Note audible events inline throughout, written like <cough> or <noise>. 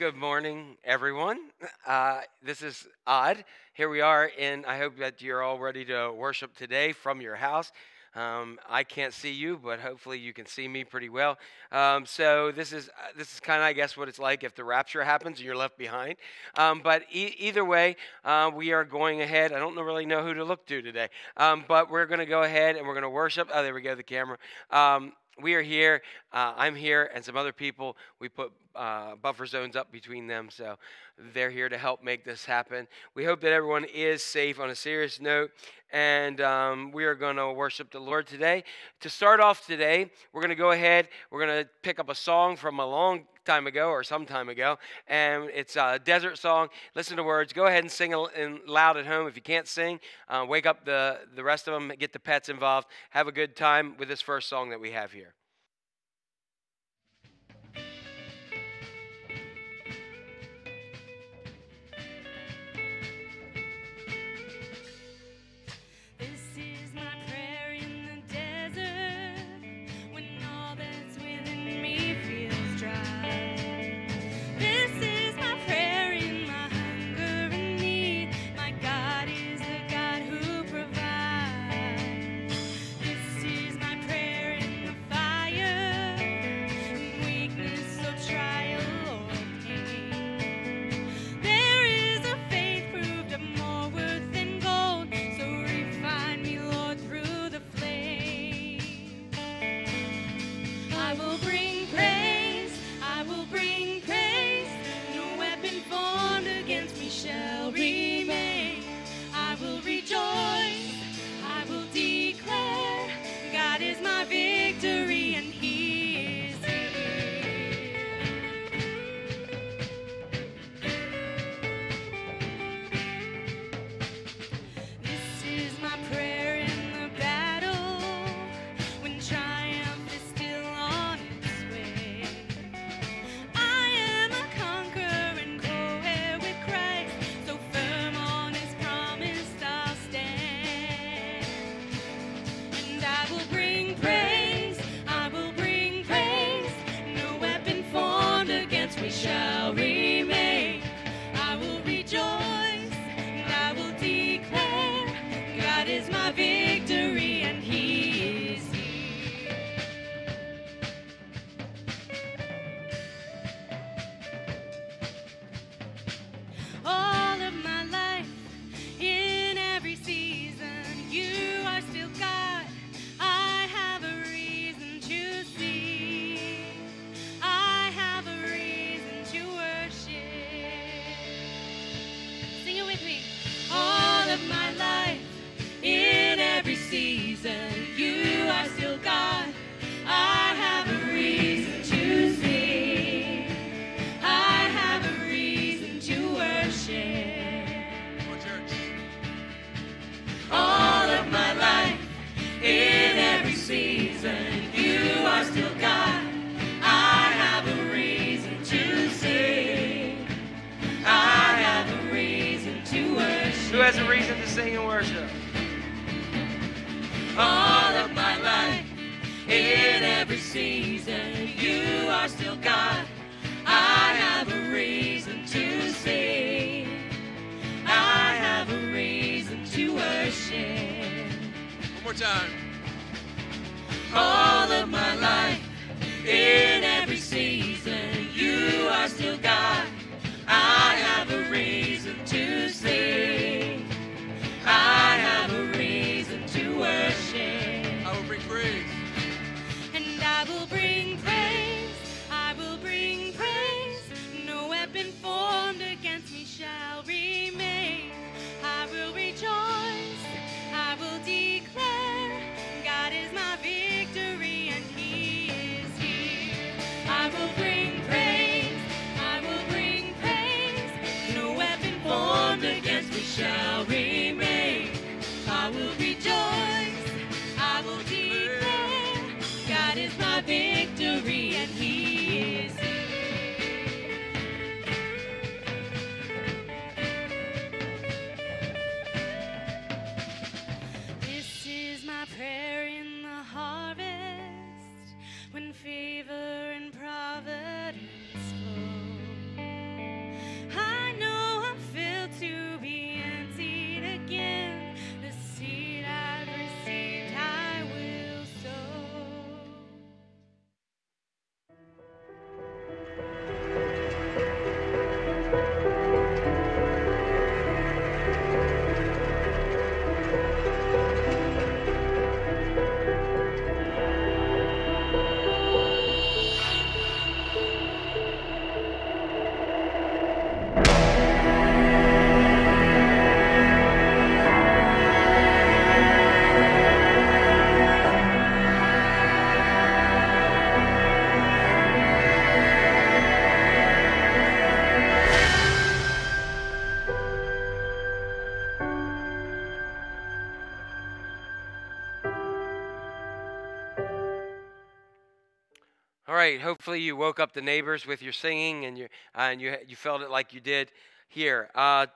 Good morning, everyone. Uh, this is Odd. Here we are, and I hope that you're all ready to worship today from your house. Um, I can't see you, but hopefully you can see me pretty well. Um, so this is uh, this is kind of, I guess, what it's like if the rapture happens and you're left behind. Um, but e- either way, uh, we are going ahead. I don't really know who to look to today, um, but we're going to go ahead and we're going to worship. Oh, there we go, the camera. Um, we are here. Uh, I'm here, and some other people. We put uh, buffer zones up between them, so they're here to help make this happen. We hope that everyone is safe. On a serious note, and um, we are going to worship the Lord today. To start off today, we're going to go ahead. We're going to pick up a song from a long time ago or some time ago, and it's a desert song. Listen to words. Go ahead and sing loud at home. If you can't sing, uh, wake up the the rest of them. Get the pets involved. Have a good time with this first song that we have here. Right. Hopefully, you woke up the neighbors with your singing, and you uh, and you you felt it like you did here. Uh,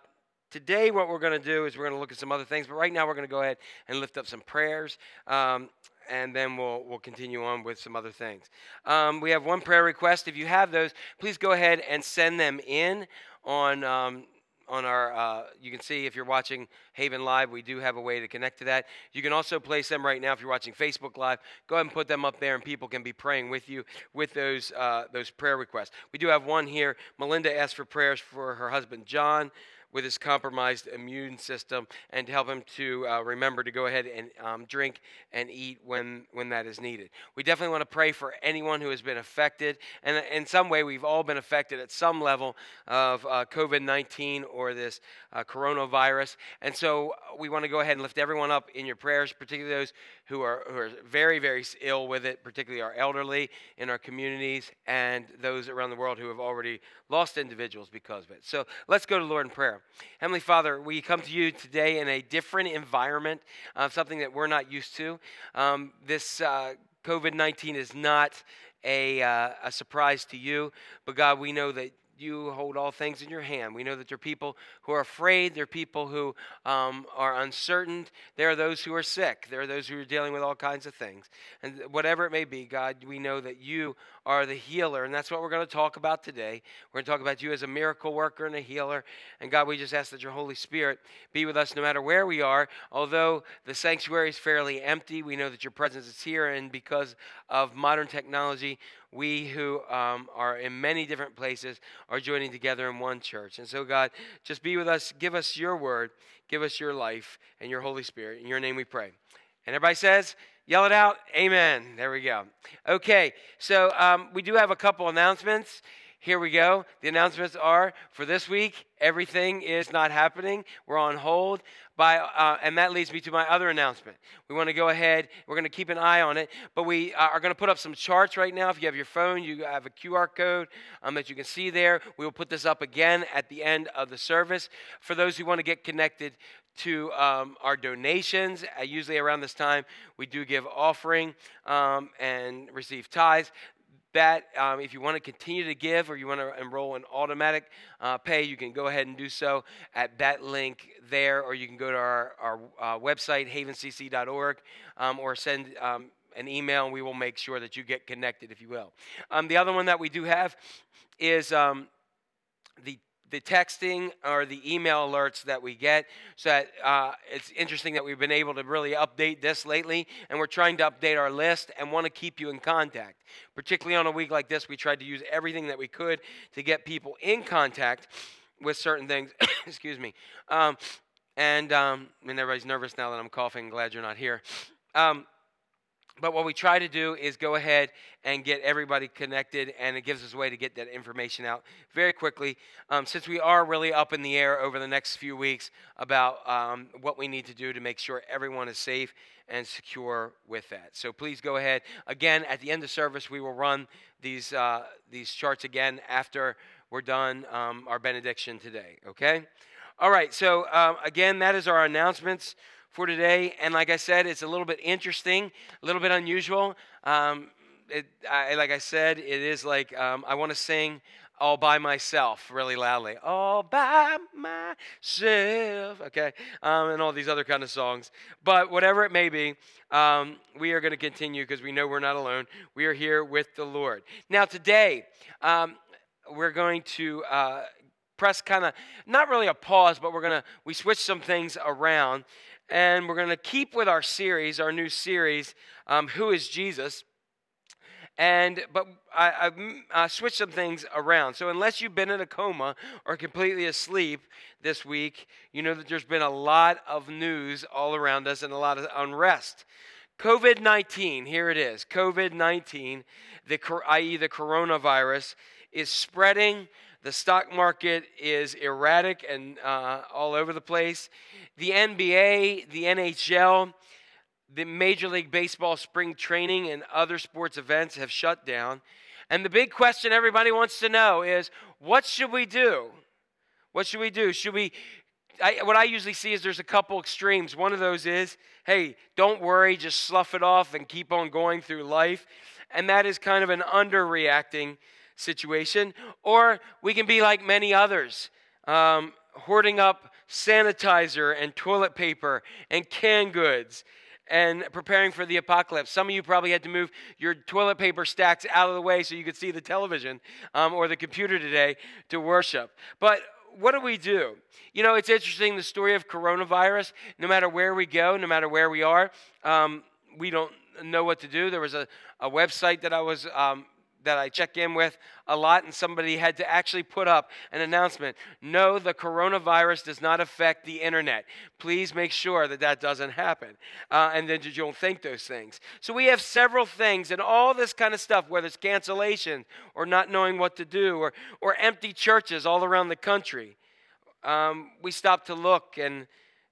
today, what we're going to do is we're going to look at some other things, but right now we're going to go ahead and lift up some prayers. Um, and then we'll, we'll continue on with some other things. Um, we have one prayer request. If you have those, please go ahead and send them in on um, on our uh, you can see if you're watching haven live we do have a way to connect to that. You can also place them right now if you're watching facebook live. Go ahead and put them up there and people can be praying with you with those uh, those prayer requests. We do have one here. Melinda asked for prayers for her husband john with his compromised immune system and to help him to uh, remember to go ahead and um, drink and eat when, when that is needed. We definitely want to pray for anyone who has been affected. And in some way, we've all been affected at some level of uh, COVID 19 or this uh, coronavirus. And so we want to go ahead and lift everyone up in your prayers, particularly those who are, who are very, very ill with it, particularly our elderly in our communities and those around the world who have already lost individuals because of it. So let's go to Lord in prayer. Heavenly Father, we come to you today in a different environment, uh, something that we're not used to. Um, this uh, COVID 19 is not a, uh, a surprise to you, but God, we know that you hold all things in your hand. We know that there are people who are afraid. There are people who um, are uncertain. There are those who are sick. There are those who are dealing with all kinds of things. And whatever it may be, God, we know that you are the healer. And that's what we're going to talk about today. We're going to talk about you as a miracle worker and a healer. And God, we just ask that your Holy Spirit be with us no matter where we are. Although the sanctuary is fairly empty, we know that your presence is here. And because of modern technology, we who um, are in many different places are joining together in one church. And so, God, just be with us. Give us your word. Give us your life and your Holy Spirit. In your name we pray. And everybody says, Yell it out. Amen. There we go. Okay, so um, we do have a couple announcements. Here we go. The announcements are for this week, everything is not happening. We're on hold. By, uh, and that leads me to my other announcement. We want to go ahead. We're going to keep an eye on it, but we uh, are going to put up some charts right now. If you have your phone, you have a QR code um, that you can see there. We will put this up again at the end of the service. For those who want to get connected to um, our donations. Uh, usually around this time, we do give offering um, and receive tithes. That, um, if you want to continue to give or you want to enroll in automatic uh, pay, you can go ahead and do so at that link there, or you can go to our, our uh, website, havencc.org, um, or send um, an email, and we will make sure that you get connected, if you will. Um, the other one that we do have is um, the the texting or the email alerts that we get. So that uh, it's interesting that we've been able to really update this lately, and we're trying to update our list and want to keep you in contact. Particularly on a week like this, we tried to use everything that we could to get people in contact with certain things. <coughs> Excuse me. Um, and um, and everybody's nervous now that I'm coughing. Glad you're not here. Um, but what we try to do is go ahead and get everybody connected, and it gives us a way to get that information out very quickly. Um, since we are really up in the air over the next few weeks about um, what we need to do to make sure everyone is safe and secure with that. So please go ahead. Again, at the end of service, we will run these, uh, these charts again after we're done um, our benediction today, okay? All right, so um, again, that is our announcements for today. And like I said, it's a little bit interesting, a little bit unusual. Um, it, I, like I said, it is like um, I want to sing all by myself really loudly. All by myself, okay? Um, and all these other kind of songs. But whatever it may be, um, we are going to continue because we know we're not alone. We are here with the Lord. Now, today, um, we're going to. Uh, press kind of not really a pause but we're going to we switch some things around and we're going to keep with our series, our new series, um, Who is Jesus? And but I, I, I switched some things around. So unless you've been in a coma or completely asleep this week, you know that there's been a lot of news all around us and a lot of unrest. COVID 19, here it is. COVID 19, the, i.e., the coronavirus, is spreading the stock market is erratic and uh, all over the place. The NBA, the NHL, the Major League Baseball spring training, and other sports events have shut down. And the big question everybody wants to know is what should we do? What should we do? Should we I, what I usually see is there's a couple extremes. One of those is, hey, don't worry, just slough it off and keep on going through life. And that is kind of an underreacting situation, or we can be like many others, um, hoarding up sanitizer and toilet paper and canned goods and preparing for the apocalypse. Some of you probably had to move your toilet paper stacks out of the way so you could see the television um, or the computer today to worship. But what do we do? You know, it's interesting the story of coronavirus. No matter where we go, no matter where we are, um, we don't know what to do. There was a, a website that I was um, that I check in with a lot, and somebody had to actually put up an announcement No, the coronavirus does not affect the internet. Please make sure that that doesn't happen. Uh, and then you don't think those things. So we have several things, and all this kind of stuff, whether it's cancellation or not knowing what to do, or, or empty churches all around the country. Um, we stop to look, and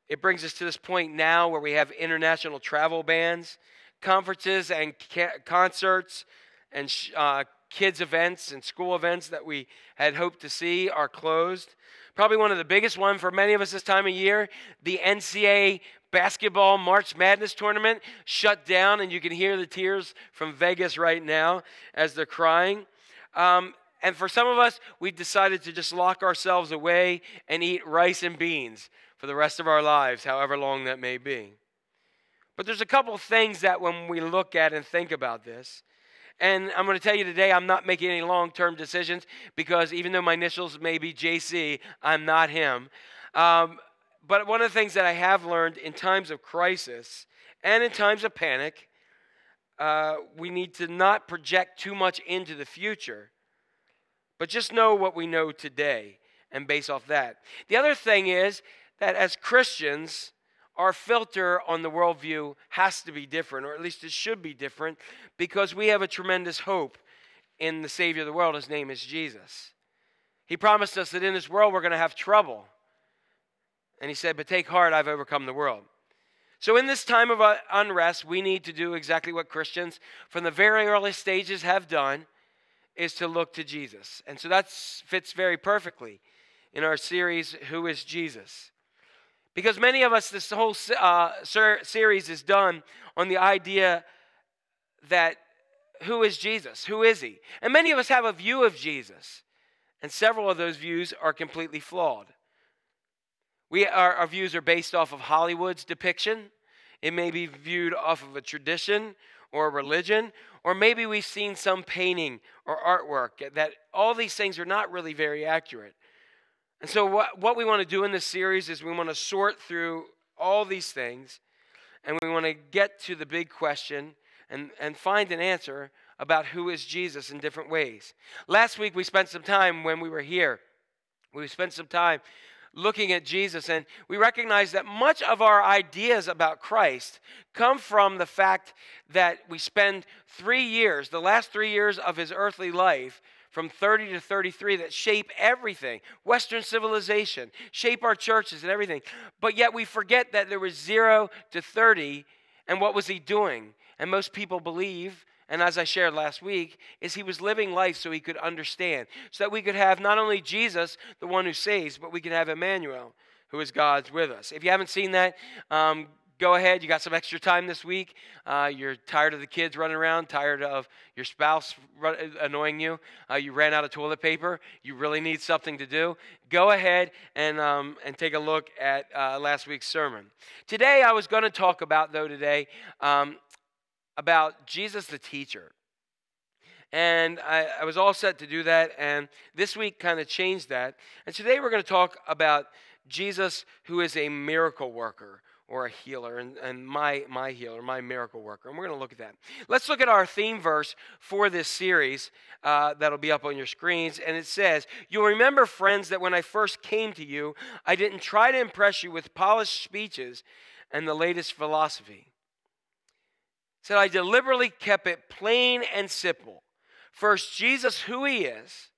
it brings us to this point now where we have international travel bans, conferences and ca- concerts and uh, kids' events and school events that we had hoped to see are closed. Probably one of the biggest one for many of us this time of year, the NCAA basketball March Madness tournament shut down, and you can hear the tears from Vegas right now as they're crying. Um, and for some of us, we've decided to just lock ourselves away and eat rice and beans for the rest of our lives, however long that may be. But there's a couple things that when we look at and think about this, and I'm going to tell you today, I'm not making any long term decisions because even though my initials may be JC, I'm not him. Um, but one of the things that I have learned in times of crisis and in times of panic, uh, we need to not project too much into the future, but just know what we know today and base off that. The other thing is that as Christians, our filter on the worldview has to be different, or at least it should be different, because we have a tremendous hope in the Savior of the world. His name is Jesus. He promised us that in this world we're going to have trouble. And he said, But take heart, I've overcome the world. So, in this time of uh, unrest, we need to do exactly what Christians from the very early stages have done is to look to Jesus. And so that fits very perfectly in our series, Who is Jesus? Because many of us, this whole uh, series is done on the idea that who is Jesus? Who is he? And many of us have a view of Jesus, and several of those views are completely flawed. We, our, our views are based off of Hollywood's depiction. It may be viewed off of a tradition or a religion, or maybe we've seen some painting or artwork that all these things are not really very accurate. And so, what, what we want to do in this series is we want to sort through all these things and we want to get to the big question and, and find an answer about who is Jesus in different ways. Last week, we spent some time when we were here, we spent some time looking at Jesus, and we recognize that much of our ideas about Christ come from the fact that we spend three years, the last three years of his earthly life, from 30 to 33 that shape everything Western civilization, shape our churches and everything. But yet we forget that there was 0 to 30, and what was he doing? And most people believe, and as I shared last week, is he was living life so he could understand, so that we could have not only Jesus, the one who saves, but we could have Emmanuel, who is God's with us. If you haven't seen that, um, go ahead. You got some extra time this week. Uh, you're tired of the kids running around, tired of your spouse run, annoying you. Uh, you ran out of toilet paper. You really need something to do. Go ahead and, um, and take a look at uh, last week's sermon. Today, I was going to talk about, though, today, um, about Jesus the teacher. And I, I was all set to do that. And this week kind of changed that. And today, we're going to talk about Jesus, who is a miracle worker or a healer, and, and my, my healer, my miracle worker. And we're going to look at that. Let's look at our theme verse for this series uh, that'll be up on your screens. And it says, You'll remember, friends, that when I first came to you, I didn't try to impress you with polished speeches and the latest philosophy. Said, I deliberately kept it plain and simple. First, Jesus, who he is,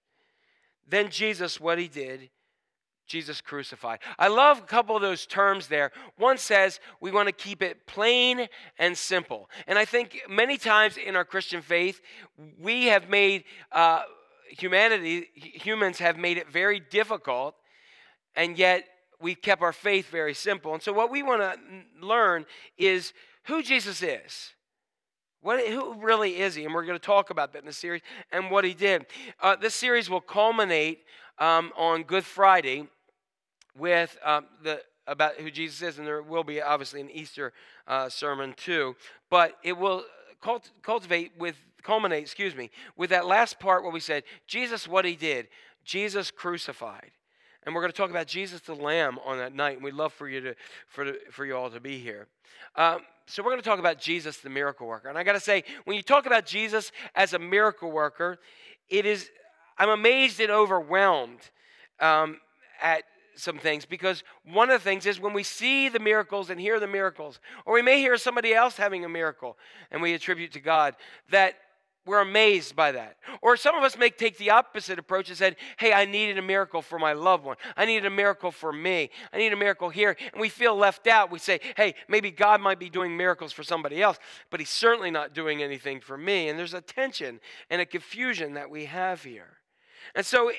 then, Jesus, what he did, Jesus crucified. I love a couple of those terms there. One says we want to keep it plain and simple. And I think many times in our Christian faith, we have made uh, humanity, humans have made it very difficult, and yet we've kept our faith very simple. And so, what we want to learn is who Jesus is. What, who really is he? And we're going to talk about that in the series and what he did. Uh, this series will culminate um, on Good Friday with um, the about who Jesus is, and there will be obviously an Easter uh, sermon too. But it will cult- cultivate with culminate, excuse me, with that last part where we said Jesus, what he did, Jesus crucified. And we're going to talk about Jesus the Lamb on that night. And we'd love for you to for for you all to be here. Um, so we're going to talk about Jesus the miracle worker. And I got to say, when you talk about Jesus as a miracle worker, it is I'm amazed and overwhelmed um, at some things because one of the things is when we see the miracles and hear the miracles, or we may hear somebody else having a miracle and we attribute to God, that we're amazed by that. Or some of us may take the opposite approach and said, Hey, I needed a miracle for my loved one. I needed a miracle for me. I need a miracle here. And we feel left out. We say, Hey, maybe God might be doing miracles for somebody else, but He's certainly not doing anything for me. And there's a tension and a confusion that we have here. And so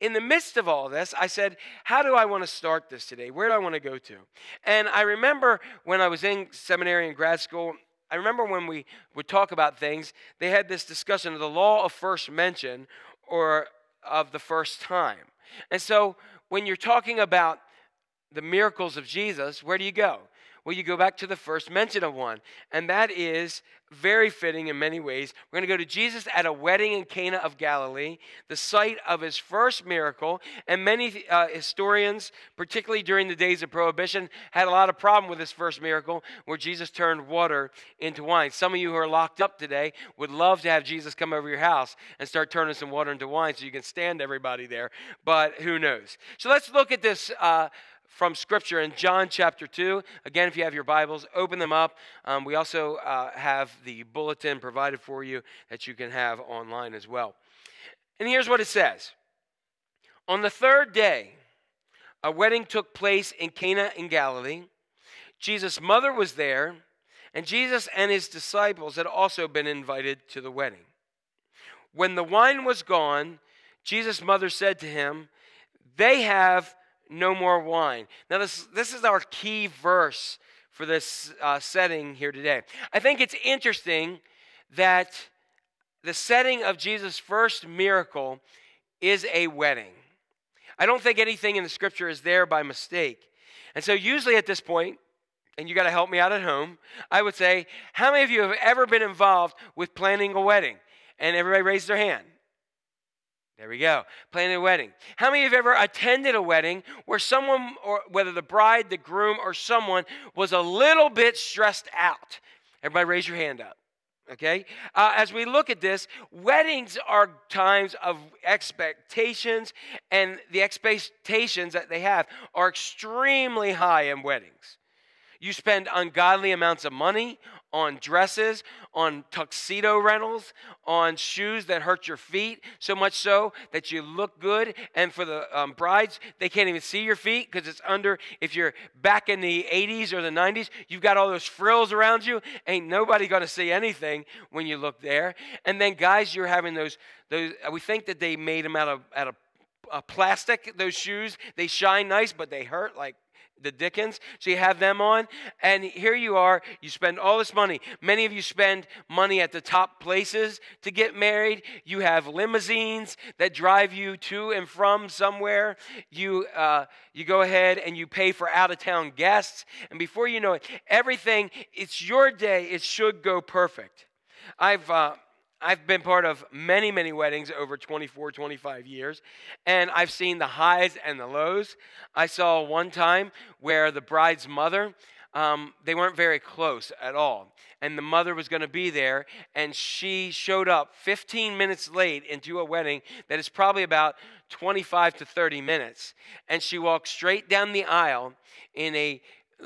in the midst of all this, I said, How do I want to start this today? Where do I want to go to? And I remember when I was in seminary and grad school, I remember when we would talk about things, they had this discussion of the law of first mention, or of the first time. And so when you're talking about the miracles of Jesus, where do you go? Well, you go back to the first mention of one, and that is very fitting in many ways. We're going to go to Jesus at a wedding in Cana of Galilee, the site of his first miracle. And many uh, historians, particularly during the days of Prohibition, had a lot of problem with this first miracle where Jesus turned water into wine. Some of you who are locked up today would love to have Jesus come over your house and start turning some water into wine so you can stand everybody there, but who knows? So let's look at this. Uh, from Scripture in John chapter 2. Again, if you have your Bibles, open them up. Um, we also uh, have the bulletin provided for you that you can have online as well. And here's what it says On the third day, a wedding took place in Cana in Galilee. Jesus' mother was there, and Jesus and his disciples had also been invited to the wedding. When the wine was gone, Jesus' mother said to him, They have no more wine. Now, this, this is our key verse for this uh, setting here today. I think it's interesting that the setting of Jesus' first miracle is a wedding. I don't think anything in the scripture is there by mistake. And so, usually at this point, and you got to help me out at home, I would say, How many of you have ever been involved with planning a wedding? And everybody raised their hand. There we go. Planning a wedding. How many of you have ever attended a wedding where someone, or whether the bride, the groom, or someone, was a little bit stressed out? Everybody raise your hand up. Okay? Uh, as we look at this, weddings are times of expectations, and the expectations that they have are extremely high in weddings. You spend ungodly amounts of money on dresses, on tuxedo rentals, on shoes that hurt your feet, so much so that you look good. And for the um, brides, they can't even see your feet because it's under, if you're back in the 80s or the 90s, you've got all those frills around you. Ain't nobody to see anything when you look there. And then, guys, you're having those, those we think that they made them out of, out of uh, plastic, those shoes. They shine nice, but they hurt like the Dickens. So you have them on, and here you are. You spend all this money. Many of you spend money at the top places to get married. You have limousines that drive you to and from somewhere. You uh, you go ahead and you pay for out of town guests, and before you know it, everything. It's your day. It should go perfect. I've uh, I've been part of many, many weddings over 24, 25 years, and I've seen the highs and the lows. I saw one time where the bride's mother, um, they weren't very close at all. And the mother was going to be there, and she showed up 15 minutes late into a wedding that is probably about 25 to 30 minutes. And she walked straight down the aisle in a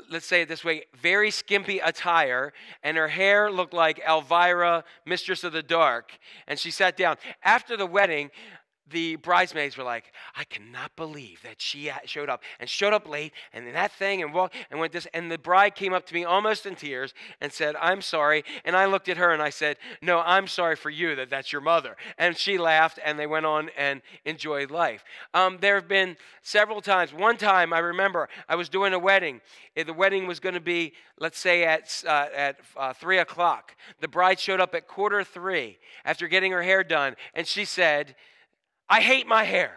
let's say it this way, very skimpy attire, and her hair looked like Elvira, Mistress of the Dark. And she sat down. After the wedding, the bridesmaids were like, I cannot believe that she showed up and showed up late and then that thing and walked and went this. And the bride came up to me almost in tears and said, I'm sorry. And I looked at her and I said, No, I'm sorry for you that that's your mother. And she laughed and they went on and enjoyed life. Um, there have been several times. One time I remember I was doing a wedding. The wedding was going to be, let's say, at, uh, at uh, 3 o'clock. The bride showed up at quarter three after getting her hair done and she said, I hate my hair.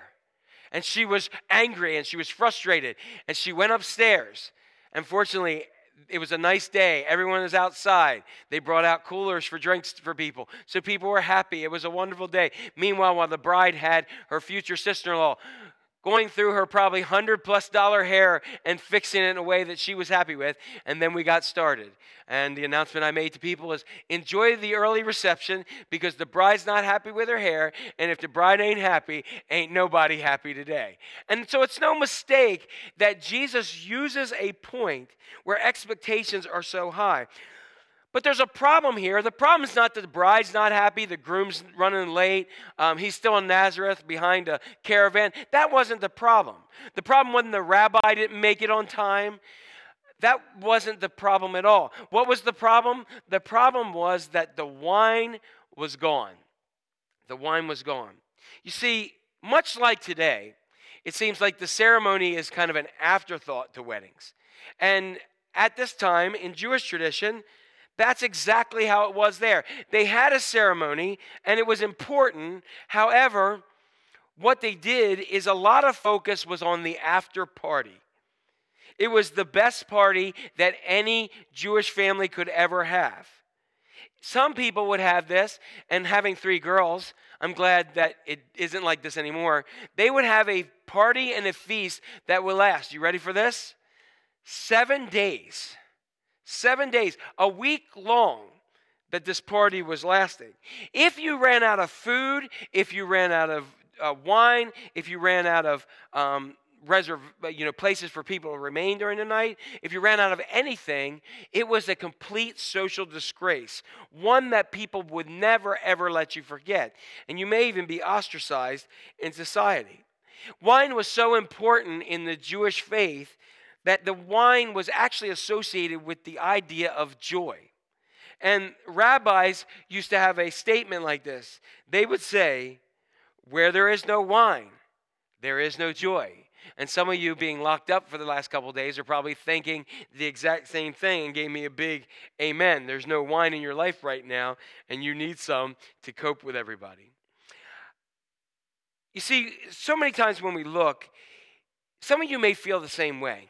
And she was angry and she was frustrated. And she went upstairs. Unfortunately, it was a nice day. Everyone was outside. They brought out coolers for drinks for people. So people were happy. It was a wonderful day. Meanwhile, while the bride had her future sister in law going through her probably hundred plus dollar hair and fixing it in a way that she was happy with. And then we got started. And the announcement I made to people is enjoy the early reception because the bride's not happy with her hair. And if the bride ain't happy, ain't nobody happy today. And so it's no mistake that Jesus uses a point where expectations are so high. But there's a problem here. The problem is not that the bride's not happy, the groom's running late, um, he's still in Nazareth behind a caravan. That wasn't the problem. The problem wasn't the rabbi didn't make it on time. That wasn't the problem at all. What was the problem? The problem was that the wine was gone. The wine was gone. You see, much like today, it seems like the ceremony is kind of an afterthought to weddings. And at this time, in Jewish tradition, that's exactly how it was there. They had a ceremony and it was important. However, what they did is a lot of focus was on the after party. It was the best party that any Jewish family could ever have. Some people would have this, and having three girls, I'm glad that it isn't like this anymore. They would have a party and a feast that would last. You ready for this? Seven days. Seven days, a week long that this party was lasting. If you ran out of food, if you ran out of uh, wine, if you ran out of um, reserve, you know, places for people to remain during the night, if you ran out of anything, it was a complete social disgrace, one that people would never ever let you forget, and you may even be ostracized in society. Wine was so important in the Jewish faith that the wine was actually associated with the idea of joy. And rabbis used to have a statement like this. They would say, Where there is no wine, there is no joy. And some of you being locked up for the last couple days are probably thinking the exact same thing and gave me a big amen. There's no wine in your life right now, and you need some to cope with everybody. You see, so many times when we look, some of you may feel the same way.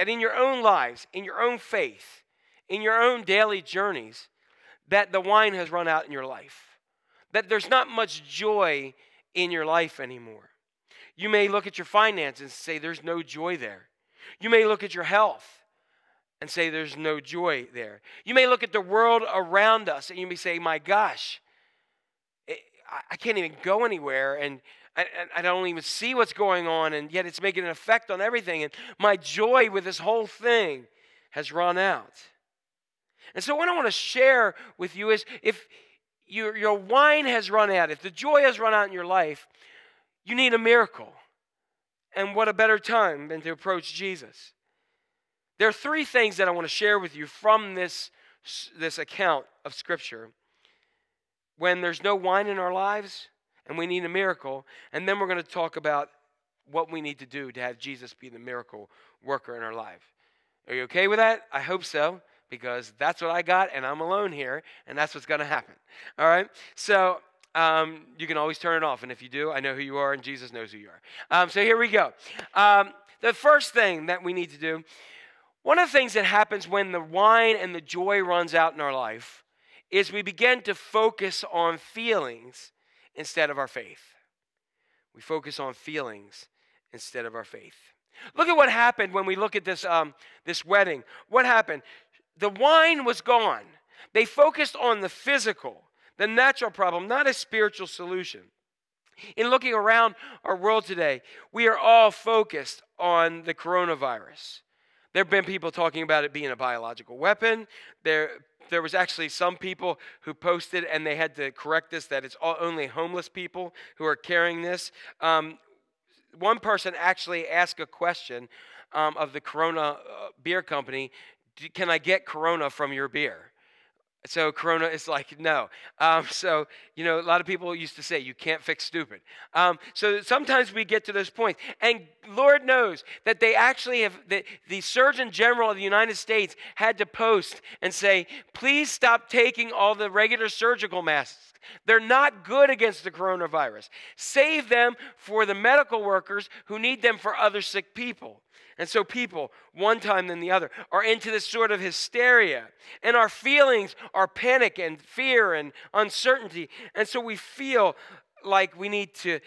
That in your own lives, in your own faith, in your own daily journeys, that the wine has run out in your life. That there's not much joy in your life anymore. You may look at your finances and say there's no joy there. You may look at your health and say there's no joy there. You may look at the world around us and you may say, my gosh, I can't even go anywhere and I, I don't even see what's going on, and yet it's making an effect on everything. And my joy with this whole thing has run out. And so, what I want to share with you is if your, your wine has run out, if the joy has run out in your life, you need a miracle. And what a better time than to approach Jesus. There are three things that I want to share with you from this, this account of Scripture. When there's no wine in our lives and we need a miracle, and then we're going to talk about what we need to do to have Jesus be the miracle worker in our life. Are you okay with that? I hope so, because that's what I got, and I'm alone here, and that's what's going to happen. All right? So um, you can always turn it off. And if you do, I know who you are, and Jesus knows who you are. Um, so here we go. Um, the first thing that we need to do one of the things that happens when the wine and the joy runs out in our life is we begin to focus on feelings instead of our faith. We focus on feelings instead of our faith. Look at what happened when we look at this, um, this wedding. What happened? The wine was gone. They focused on the physical the natural problem, not a spiritual solution. In looking around our world today, we are all focused on the coronavirus. There have been people talking about it being a biological weapon. There, there was actually some people who posted and they had to correct this that it's all, only homeless people who are carrying this. Um, one person actually asked a question um, of the Corona uh, beer company Can I get Corona from your beer? So Corona is like, no. Um, so, you know, a lot of people used to say, you can't fix stupid. Um, so sometimes we get to those points. And Lord knows that they actually have, the, the Surgeon General of the United States had to post and say, please stop taking all the regular surgical masks. They're not good against the coronavirus. Save them for the medical workers who need them for other sick people. And so people, one time than the other, are into this sort of hysteria. And our feelings are panic and fear and uncertainty. And so we feel like we need to,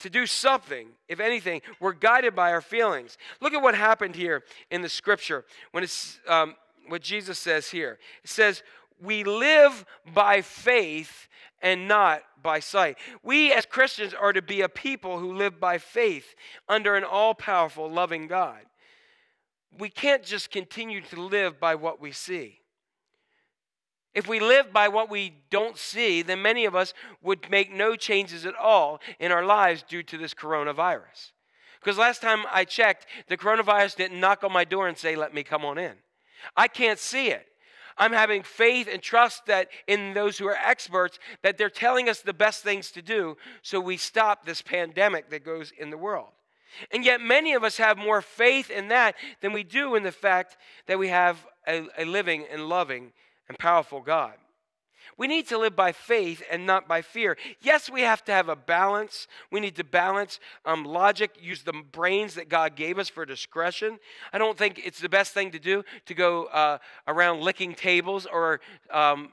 to do something. If anything, we're guided by our feelings. Look at what happened here in the scripture when it's um, what Jesus says here. It says, We live by faith and not by sight. We as Christians are to be a people who live by faith under an all powerful, loving God. We can't just continue to live by what we see. If we live by what we don't see, then many of us would make no changes at all in our lives due to this coronavirus. Because last time I checked, the coronavirus didn't knock on my door and say, Let me come on in. I can't see it. I'm having faith and trust that in those who are experts that they're telling us the best things to do so we stop this pandemic that goes in the world. And yet, many of us have more faith in that than we do in the fact that we have a, a living and loving and powerful God. We need to live by faith and not by fear. Yes, we have to have a balance. We need to balance um, logic, use the brains that God gave us for discretion. I don't think it's the best thing to do to go uh, around licking tables or um,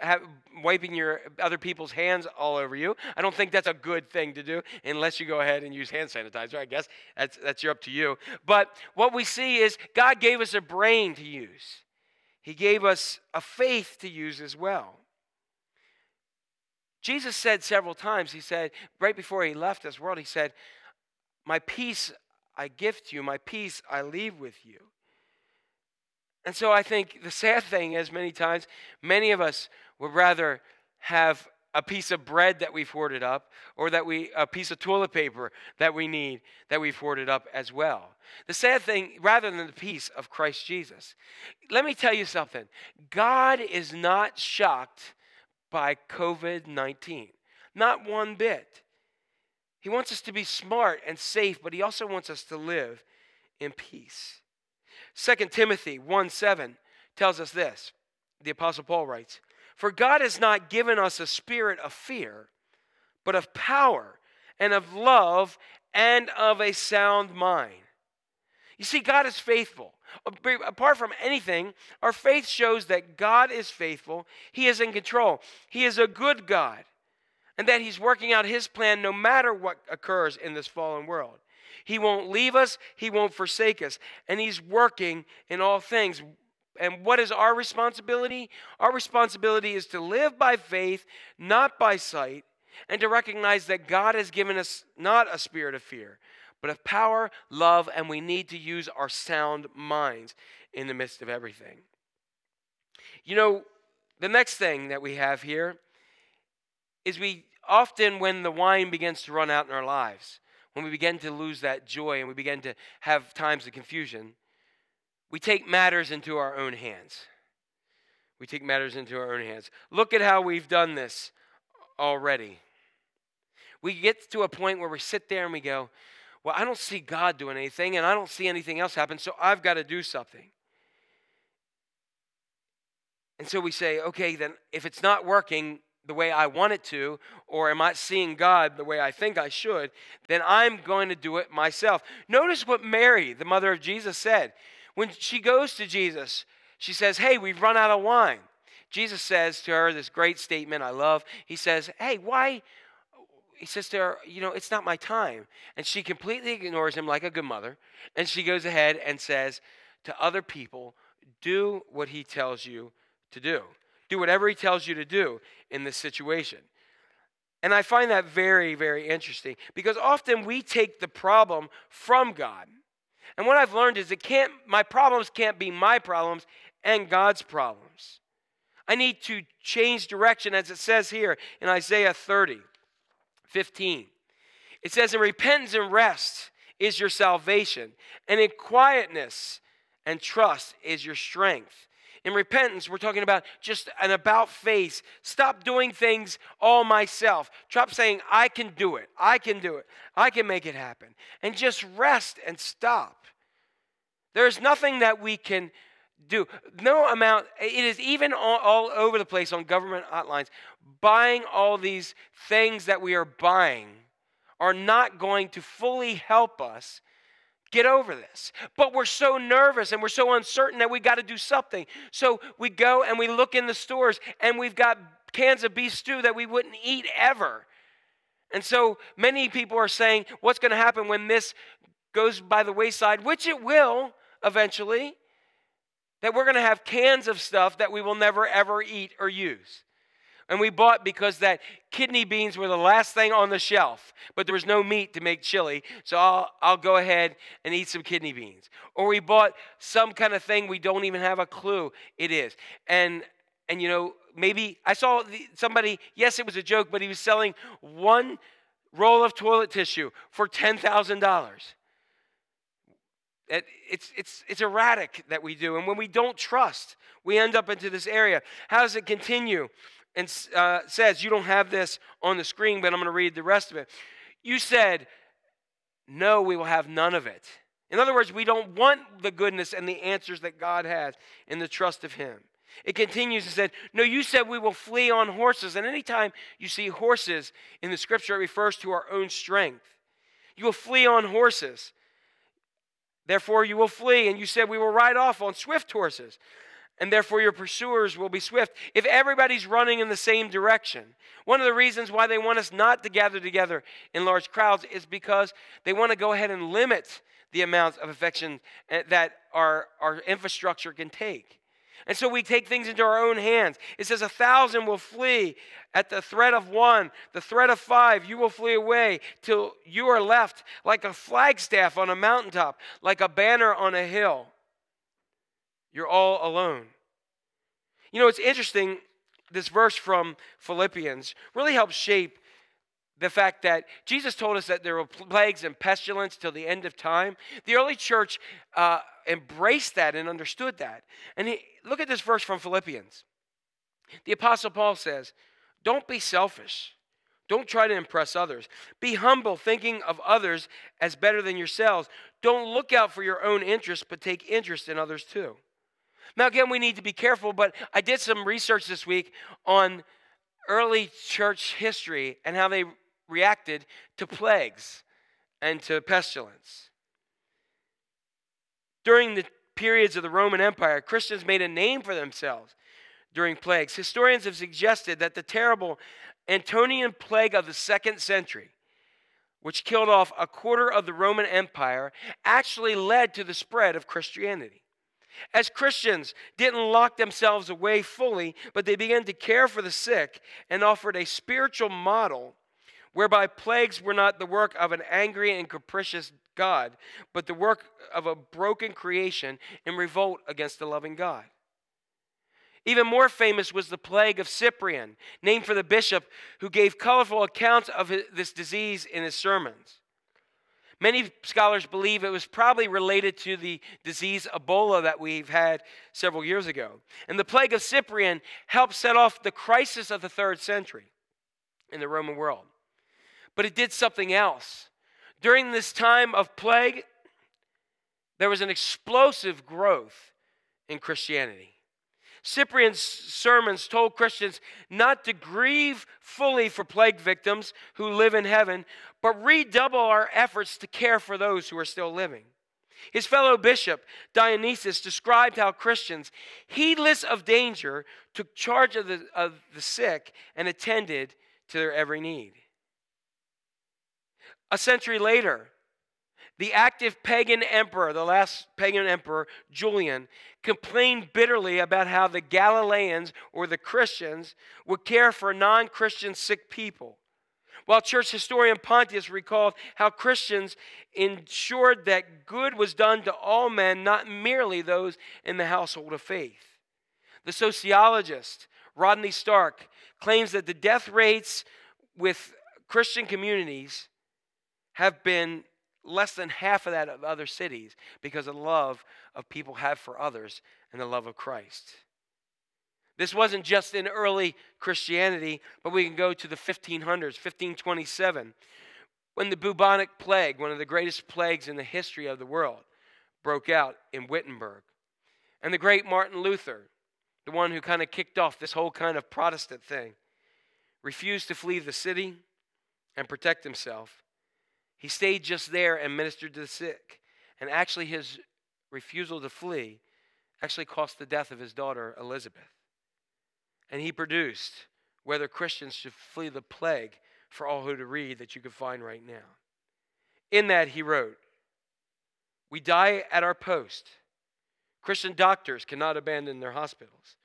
have, wiping your other people's hands all over you. I don't think that's a good thing to do unless you go ahead and use hand sanitizer. I guess that's that's up to you. But what we see is God gave us a brain to use. He gave us a faith to use as well. Jesus said several times, he said, right before he left this world, he said, My peace I give to you, my peace I leave with you. And so I think the sad thing is, many times, many of us would rather have a piece of bread that we've hoarded up or that we a piece of toilet paper that we need that we've hoarded up as well the sad thing rather than the peace of christ jesus let me tell you something god is not shocked by COVID 19. Not one bit. He wants us to be smart and safe, but he also wants us to live in peace. 2 Timothy 1 7 tells us this. The Apostle Paul writes, For God has not given us a spirit of fear, but of power and of love and of a sound mind. You see, God is faithful. Uh, apart from anything, our faith shows that God is faithful, He is in control, He is a good God, and that He's working out His plan no matter what occurs in this fallen world. He won't leave us, He won't forsake us, and He's working in all things. And what is our responsibility? Our responsibility is to live by faith, not by sight, and to recognize that God has given us not a spirit of fear, but of power, love, and we need to use our sound minds in the midst of everything. You know, the next thing that we have here is we often, when the wine begins to run out in our lives, when we begin to lose that joy and we begin to have times of confusion, we take matters into our own hands. We take matters into our own hands. Look at how we've done this already. We get to a point where we sit there and we go, well, I don't see God doing anything and I don't see anything else happen, so I've got to do something. And so we say, okay, then if it's not working the way I want it to, or am I seeing God the way I think I should, then I'm going to do it myself. Notice what Mary, the mother of Jesus, said. When she goes to Jesus, she says, Hey, we've run out of wine. Jesus says to her this great statement I love. He says, Hey, why, he says to her, You know, it's not my time. And she completely ignores him like a good mother. And she goes ahead and says to other people, Do what he tells you to do. Do whatever he tells you to do in this situation. And I find that very, very interesting because often we take the problem from God. And what I've learned is it can't, my problems can't be my problems and God's problems. I need to change direction, as it says here in Isaiah 30. 15. It says, In repentance and rest is your salvation, and in quietness and trust is your strength. In repentance, we're talking about just an about face. Stop doing things all myself. Stop saying, I can do it. I can do it. I can make it happen. And just rest and stop. There's nothing that we can do. No amount, it is even all, all, over the place on government hotlines. Buying all these things that we are buying are not going to fully help us get over this. But we're so nervous and we're so uncertain that we got to do something. So we go and we look in the stores and we've got cans of beef stew that we wouldn't eat ever. And so many people are saying, what's going to happen when this goes by the wayside, which it will eventually that we're going to have cans of stuff that we will never ever eat or use. And we bought because that kidney beans were the last thing on the shelf, but there was no meat to make chili, so I'll, I'll go ahead and eat some kidney beans. Or we bought some kind of thing we don't even have a clue it is. And and you know, maybe I saw somebody, yes, it was a joke, but he was selling one roll of toilet tissue for $10,000 it's, it's, it's erratic that we do. And when we don't trust, we end up into this area. How does it continue? And uh, says, You don't have this on the screen, but I'm going to read the rest of it. You said, No, we will have none of it. In other words, we don't want the goodness and the answers that God has in the trust of Him. It continues and said, No, you said we will flee on horses. And anytime you see horses in the scripture, it refers to our own strength. You will flee on horses. Therefore, you will flee. And you said we will ride off on swift horses. And therefore, your pursuers will be swift. If everybody's running in the same direction, one of the reasons why they want us not to gather together in large crowds is because they want to go ahead and limit the amount of affection eh, that our, our infrastructure can take. And so we take things into our own hands. It says, A thousand will flee at the threat of one, the threat of five, you will flee away till you are left like a flagstaff on a mountaintop, like a banner on a hill. You're all alone. You know, it's interesting, this verse from Philippians really helps shape the fact that Jesus told us that there were plagues and pestilence till the end of time. The early church uh, embraced that and understood that. And he, look at this verse from Philippians. The Apostle Paul says, Don't be selfish. Don't try to impress others. Be humble, thinking of others as better than yourselves. Don't look out for your own interests, but take interest in others too. Now, again, we need to be careful, but I did some research this week on early church history and how they reacted to plagues and to pestilence. During the periods of the Roman Empire, Christians made a name for themselves during plagues. Historians have suggested that the terrible Antonine plague of the second century, which killed off a quarter of the Roman Empire, actually led to the spread of Christianity. As Christians didn't lock themselves away fully, but they began to care for the sick and offered a spiritual model whereby plagues were not the work of an angry and capricious God, but the work of a broken creation in revolt against the loving God. Even more famous was the plague of Cyprian, named for the bishop who gave colorful accounts of this disease in his sermons. Many scholars believe it was probably related to the disease Ebola that we've had several years ago. And the plague of Cyprian helped set off the crisis of the third century in the Roman world. But it did something else. During this time of plague, there was an explosive growth in Christianity. Cyprian's sermons told Christians not to grieve fully for plague victims who live in heaven, but redouble our efforts to care for those who are still living. His fellow bishop, Dionysius, described how Christians, heedless of danger, took charge of the, of the sick and attended to their every need. A century later, the active pagan emperor, the last pagan emperor, Julian, complained bitterly about how the Galileans or the Christians would care for non Christian sick people. While church historian Pontius recalled how Christians ensured that good was done to all men, not merely those in the household of faith. The sociologist Rodney Stark claims that the death rates with Christian communities have been less than half of that of other cities because of the love of people have for others and the love of Christ. This wasn't just in early Christianity, but we can go to the 1500s, 1527, when the bubonic plague, one of the greatest plagues in the history of the world, broke out in Wittenberg. And the great Martin Luther, the one who kind of kicked off this whole kind of Protestant thing, refused to flee the city and protect himself. He stayed just there and ministered to the sick. And actually, his refusal to flee actually cost the death of his daughter, Elizabeth. And he produced whether Christians should flee the plague for all who to read that you can find right now. In that, he wrote, We die at our post. Christian doctors cannot abandon their hospitals.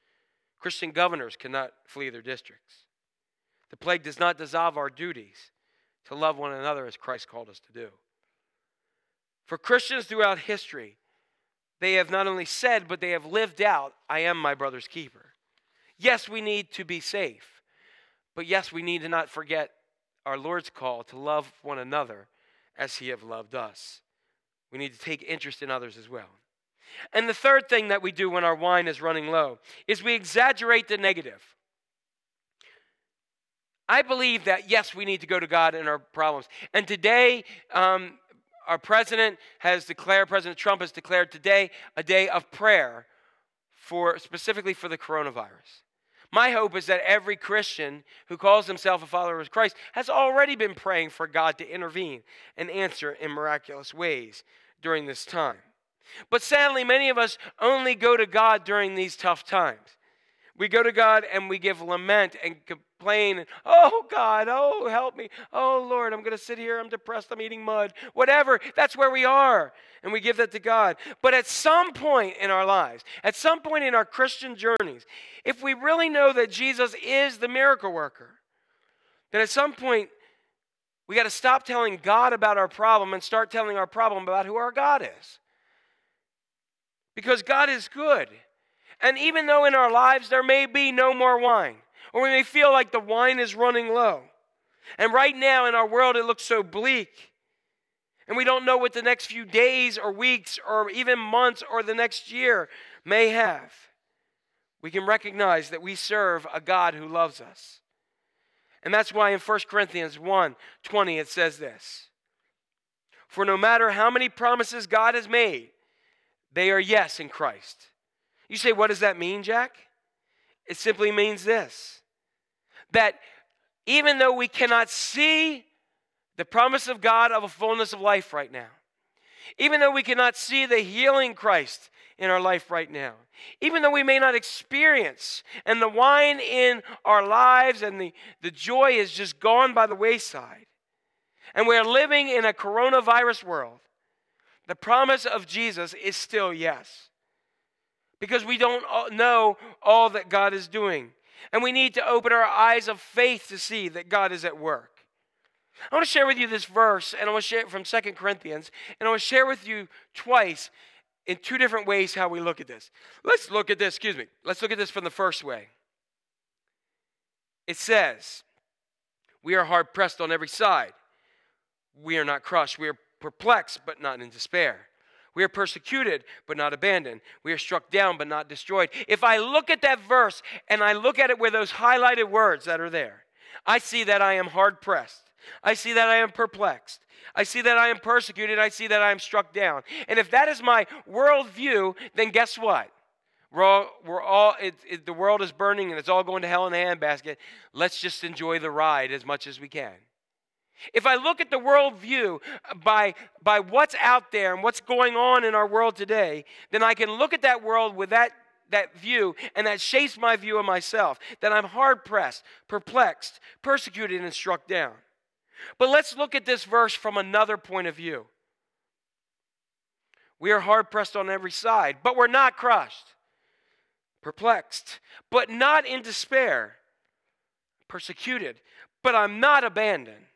Christian governors cannot flee their districts. The plague does not dissolve our duties to love one another as Christ called us to do. For Christians throughout history, they have not only said, but they have lived out, I am my brother's keeper. Yes, we need to be safe, but yes, we need to not forget our Lord's call to love one another as he have loved us. We need to take interest in others as well. And the third thing that we do when our wine is running low is we exaggerate the negative. I believe that, yes, we need to go to God in our problems. And today, um, our president has declared, President Trump has declared today a day of prayer for specifically for the coronavirus. My hope is that every Christian who calls himself a follower of Christ has already been praying for God to intervene and answer in miraculous ways during this time. But sadly, many of us only go to God during these tough times. We go to God and we give lament and complain. Oh, God, oh, help me. Oh, Lord, I'm going to sit here. I'm depressed. I'm eating mud. Whatever. That's where we are. And we give that to God. But at some point in our lives, at some point in our Christian journeys, if we really know that Jesus is the miracle worker, then at some point, we got to stop telling God about our problem and start telling our problem about who our God is. Because God is good. And even though in our lives there may be no more wine, or we may feel like the wine is running low, and right now in our world it looks so bleak, and we don't know what the next few days or weeks or even months or the next year may have, we can recognize that we serve a God who loves us. And that's why in 1 Corinthians 1 20 it says this For no matter how many promises God has made, they are yes in Christ. You say, what does that mean, Jack? It simply means this that even though we cannot see the promise of God of a fullness of life right now, even though we cannot see the healing Christ in our life right now, even though we may not experience and the wine in our lives and the, the joy is just gone by the wayside, and we're living in a coronavirus world, the promise of Jesus is still yes because we don't know all that God is doing. And we need to open our eyes of faith to see that God is at work. I want to share with you this verse, and I want to share it from Second Corinthians, and I want to share with you twice in two different ways how we look at this. Let's look at this, excuse me. Let's look at this from the first way. It says, We are hard pressed on every side. We are not crushed. We are perplexed, but not in despair. We are persecuted, but not abandoned. We are struck down, but not destroyed. If I look at that verse and I look at it with those highlighted words that are there, I see that I am hard pressed. I see that I am perplexed. I see that I am persecuted. I see that I am struck down. And if that is my worldview, then guess what? We're all, we're all it, it, the world is burning and it's all going to hell in a handbasket. Let's just enjoy the ride as much as we can. If I look at the worldview uh, by, by what's out there and what's going on in our world today, then I can look at that world with that, that view, and that shapes my view of myself. That I'm hard pressed, perplexed, persecuted, and struck down. But let's look at this verse from another point of view. We are hard pressed on every side, but we're not crushed, perplexed, but not in despair, persecuted, but I'm not abandoned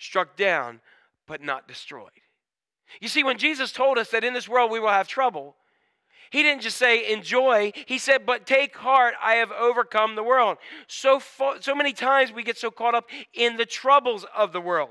struck down, but not destroyed. You see, when Jesus told us that in this world we will have trouble, he didn't just say enjoy. He said, but take heart, I have overcome the world. So, so many times we get so caught up in the troubles of the world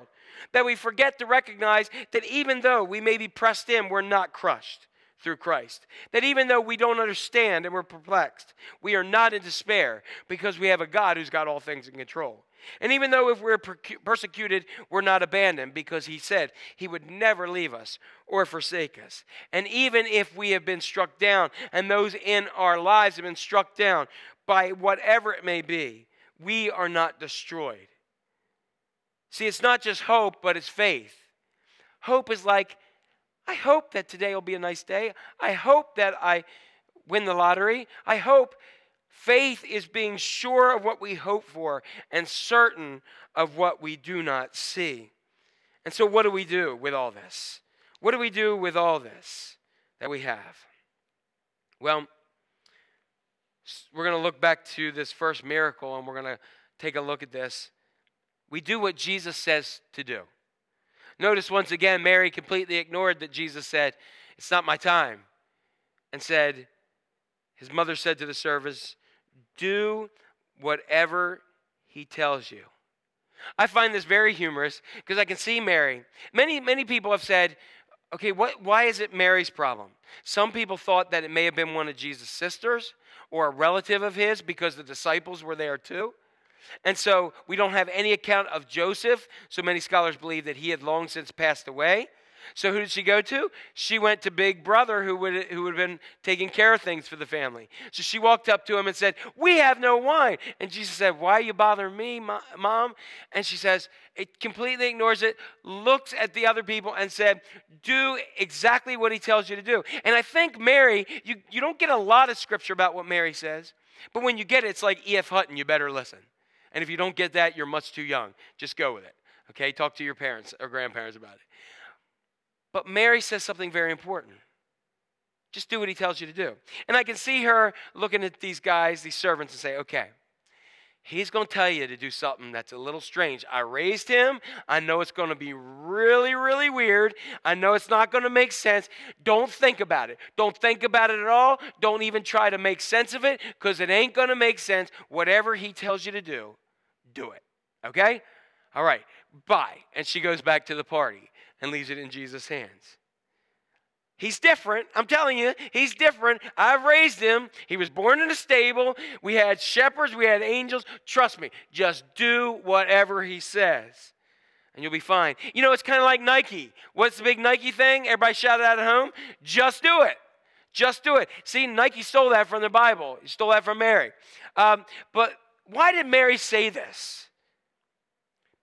that we forget to recognize that even though we may be pressed in, we're not crushed through Christ. That even though we don't understand and we're perplexed, we are not in despair because we have a God who's got all things in control. And even though if we're persecuted, we're not abandoned because he said he would never leave us or forsake us. And even if we have been struck down and those in our lives have been struck down by whatever it may be, we are not destroyed. See, it's not just hope, but it's faith. Hope is like, I hope that today will be a nice day. I hope that I win the lottery. I hope Faith is being sure of what we hope for and certain of what we do not see. And so, what do we do with all this? What do we do with all this that we have? Well, we're going to look back to this first miracle and we're going to take a look at this. We do what Jesus says to do. Notice once again, Mary completely ignored that Jesus said, It's not my time, and said, His mother said to the servants, do whatever he tells you. I find this very humorous because I can see Mary. Many, many people have said, okay, what, why is it Mary's problem? Some people thought that it may have been one of Jesus' sisters or a relative of his because the disciples were there too. And so we don't have any account of Joseph. So many scholars believe that he had long since passed away. So who did she go to? She went to Big Brother, who would who would have been taking care of things for the family. So she walked up to him and said, "We have no wine." And Jesus said, "Why are you bothering me, mom?" And she says, it completely ignores it, looks at the other people and said, "Do exactly what he tells you to do." And I think Mary, you you don't get a lot of scripture about what Mary says, but when you get it, it's like E.F. Hutton. You better listen. And if you don't get that, you're much too young. Just go with it. Okay, talk to your parents or grandparents about it. But Mary says something very important. Just do what he tells you to do. And I can see her looking at these guys, these servants, and say, okay, he's going to tell you to do something that's a little strange. I raised him. I know it's going to be really, really weird. I know it's not going to make sense. Don't think about it. Don't think about it at all. Don't even try to make sense of it because it ain't going to make sense. Whatever he tells you to do, do it. Okay? All right, bye. And she goes back to the party and leaves it in Jesus' hands. He's different. I'm telling you, he's different. I've raised him. He was born in a stable. We had shepherds, we had angels. Trust me, just do whatever he says, and you'll be fine. You know, it's kind of like Nike. What's the big Nike thing? Everybody shout it out at home. Just do it. Just do it. See, Nike stole that from the Bible. He stole that from Mary. Um, but why did Mary say this?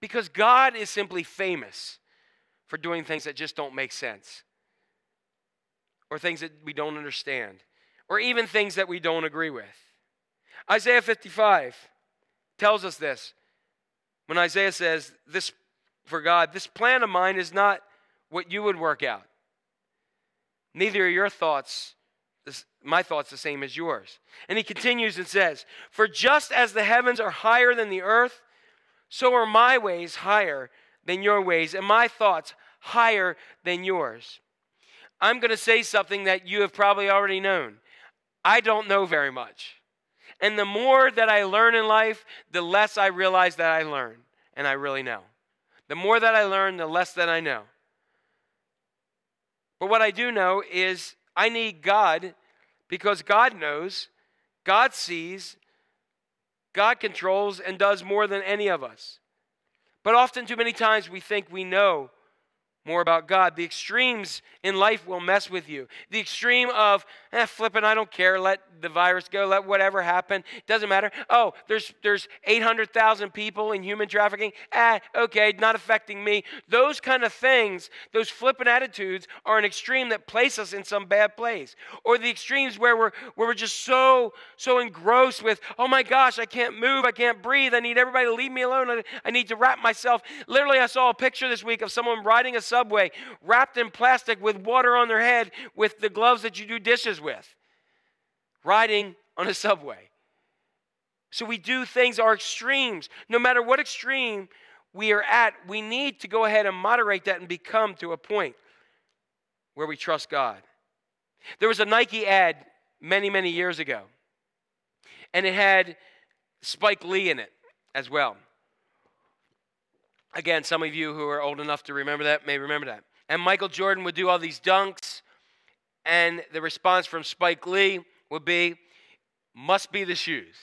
Because God is simply famous for doing things that just don't make sense, or things that we don't understand, or even things that we don't agree with. Isaiah 55 tells us this. When Isaiah says, This for God, this plan of mine is not what you would work out. Neither are your thoughts, my thoughts, the same as yours. And he continues and says, For just as the heavens are higher than the earth, so are my ways higher than your ways, and my thoughts higher than yours. I'm going to say something that you have probably already known. I don't know very much. And the more that I learn in life, the less I realize that I learn, and I really know. The more that I learn, the less that I know. But what I do know is I need God because God knows, God sees, God controls and does more than any of us. But often, too many times, we think we know more about God. The extremes in life will mess with you. The extreme of, eh, flipping, I don't care, let the virus go, let whatever happen, doesn't matter. Oh, there's, there's 800,000 people in human trafficking, ah, okay, not affecting me. Those kind of things, those flippant attitudes are an extreme that place us in some bad place. Or the extremes where we're, where we're just so, so engrossed with, oh my gosh, I can't move, I can't breathe, I need everybody to leave me alone, I, I need to wrap myself. Literally, I saw a picture this week of someone riding a subway wrapped in plastic with water on their head with the gloves that you do dishes with, riding on a subway. So we do things, our extremes. No matter what extreme we are at, we need to go ahead and moderate that and become to a point where we trust God. There was a Nike ad many, many years ago, and it had Spike Lee in it as well. Again, some of you who are old enough to remember that may remember that. And Michael Jordan would do all these dunks, and the response from Spike Lee would be, must be the shoes.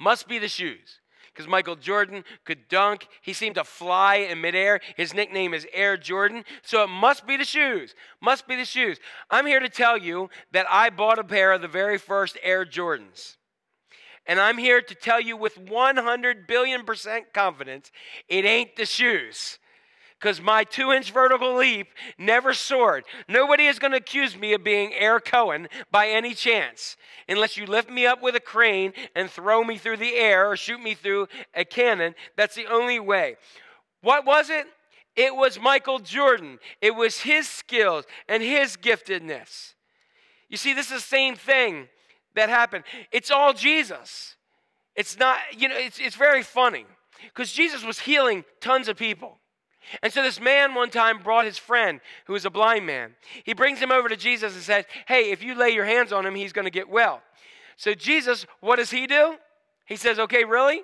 Must be the shoes. Because Michael Jordan could dunk. He seemed to fly in midair. His nickname is Air Jordan. So it must be the shoes. Must be the shoes. I'm here to tell you that I bought a pair of the very first Air Jordans. And I'm here to tell you with 100 billion percent confidence it ain't the shoes. Because my two inch vertical leap never soared. Nobody is going to accuse me of being Air Cohen by any chance, unless you lift me up with a crane and throw me through the air or shoot me through a cannon. That's the only way. What was it? It was Michael Jordan. It was his skills and his giftedness. You see, this is the same thing that happened. It's all Jesus. It's not, you know, it's, it's very funny because Jesus was healing tons of people. And so this man one time brought his friend who was a blind man. He brings him over to Jesus and says, Hey, if you lay your hands on him, he's going to get well. So Jesus, what does he do? He says, Okay, really?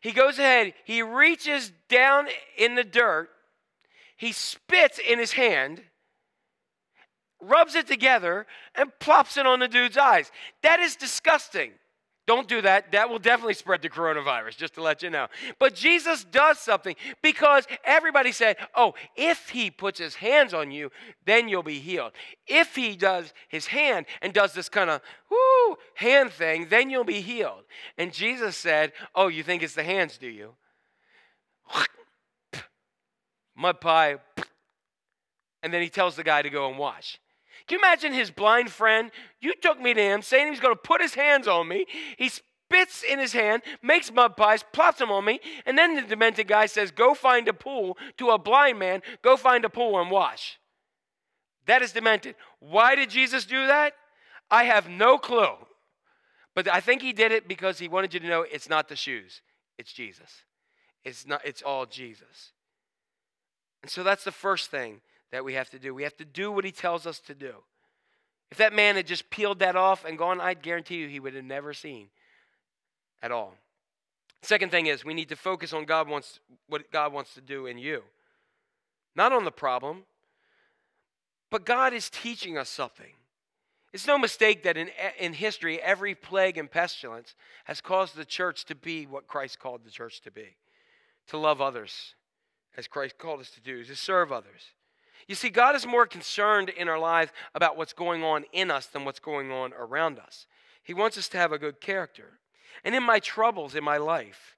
He goes ahead, he reaches down in the dirt, he spits in his hand, rubs it together, and plops it on the dude's eyes. That is disgusting. Don't do that. That will definitely spread the coronavirus, just to let you know. But Jesus does something because everybody said, oh, if he puts his hands on you, then you'll be healed. If he does his hand and does this kind of whoo hand thing, then you'll be healed. And Jesus said, oh, you think it's the hands, do you? <laughs> Mud pie. <laughs> And then he tells the guy to go and wash. Can you imagine his blind friend? You took me to him saying he was going to put his hands on me. He spits in his hand, makes mud pies, plots them on me, and then the demented guy says, Go find a pool to a blind man, go find a pool and wash. That is demented. Why did Jesus do that? I have no clue. But I think he did it because he wanted you to know it's not the shoes, it's Jesus. It's not it's all Jesus. And so that's the first thing that we have to do. We have to do what he tells us to do. If that man had just peeled that off and gone, I'd guarantee you he would have never seen at all. Second thing is we need to focus on God wants what God wants to do in you. Not on the problem, but God is teaching us something. It's no mistake that in, in history, every plague and pestilence has caused the church to be what Christ called the church to be to love others as Christ called us to do, to serve others. You see, God is more concerned in our lives about what's going on in us than what's going on around us. He wants us to have a good character. And in my troubles in my life,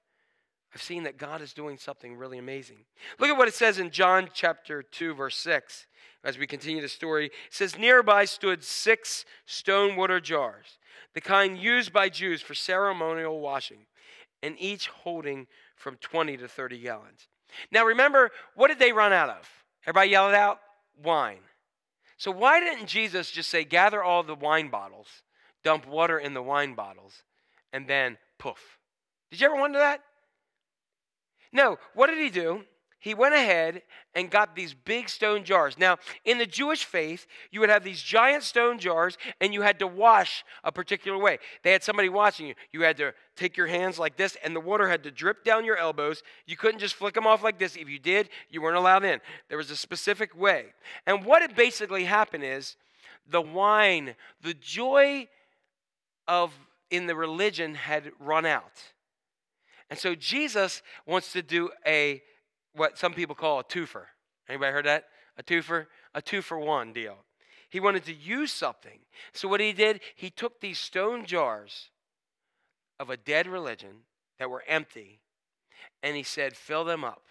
I've seen that God is doing something really amazing. Look at what it says in John chapter 2, verse 6. As we continue the story, it says, Nearby stood six stone water jars, the kind used by Jews for ceremonial washing, and each holding from 20 to 30 gallons. Now remember, what did they run out of? Everybody yell it out wine. So, why didn't Jesus just say, gather all the wine bottles, dump water in the wine bottles, and then poof? Did you ever wonder that? No. What did he do? He went ahead and got these big stone jars. Now, in the Jewish faith, you would have these giant stone jars and you had to wash a particular way. They had somebody watching you. You had to take your hands like this and the water had to drip down your elbows. You couldn't just flick them off like this. If you did, you weren't allowed in. There was a specific way. And what had basically happened is the wine, the joy of in the religion had run out. And so Jesus wants to do a what some people call a twofer. Anybody heard that? A twofer? A two for one deal. He wanted to use something. So what he did, he took these stone jars of a dead religion that were empty and he said, fill them up.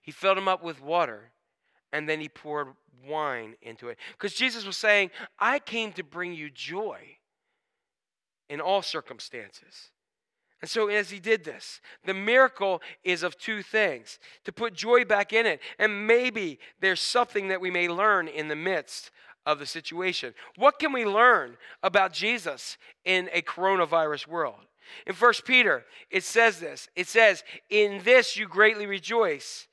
He filled them up with water and then he poured wine into it. Because Jesus was saying, I came to bring you joy in all circumstances. And so, as he did this, the miracle is of two things to put joy back in it. And maybe there's something that we may learn in the midst of the situation. What can we learn about Jesus in a coronavirus world? In 1 Peter, it says this it says, In this you greatly rejoice,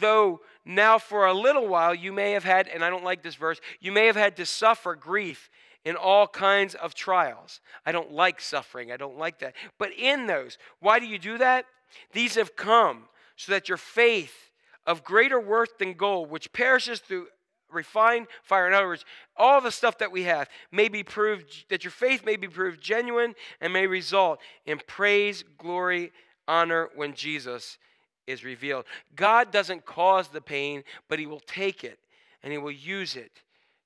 though now for a little while you may have had, and I don't like this verse, you may have had to suffer grief in all kinds of trials. I don't like suffering. I don't like that. But in those, why do you do that? These have come so that your faith of greater worth than gold, which perishes through refined fire, in other words, all the stuff that we have may be proved, that your faith may be proved genuine and may result in praise, glory, honor when Jesus is revealed. God doesn't cause the pain, but He will take it and He will use it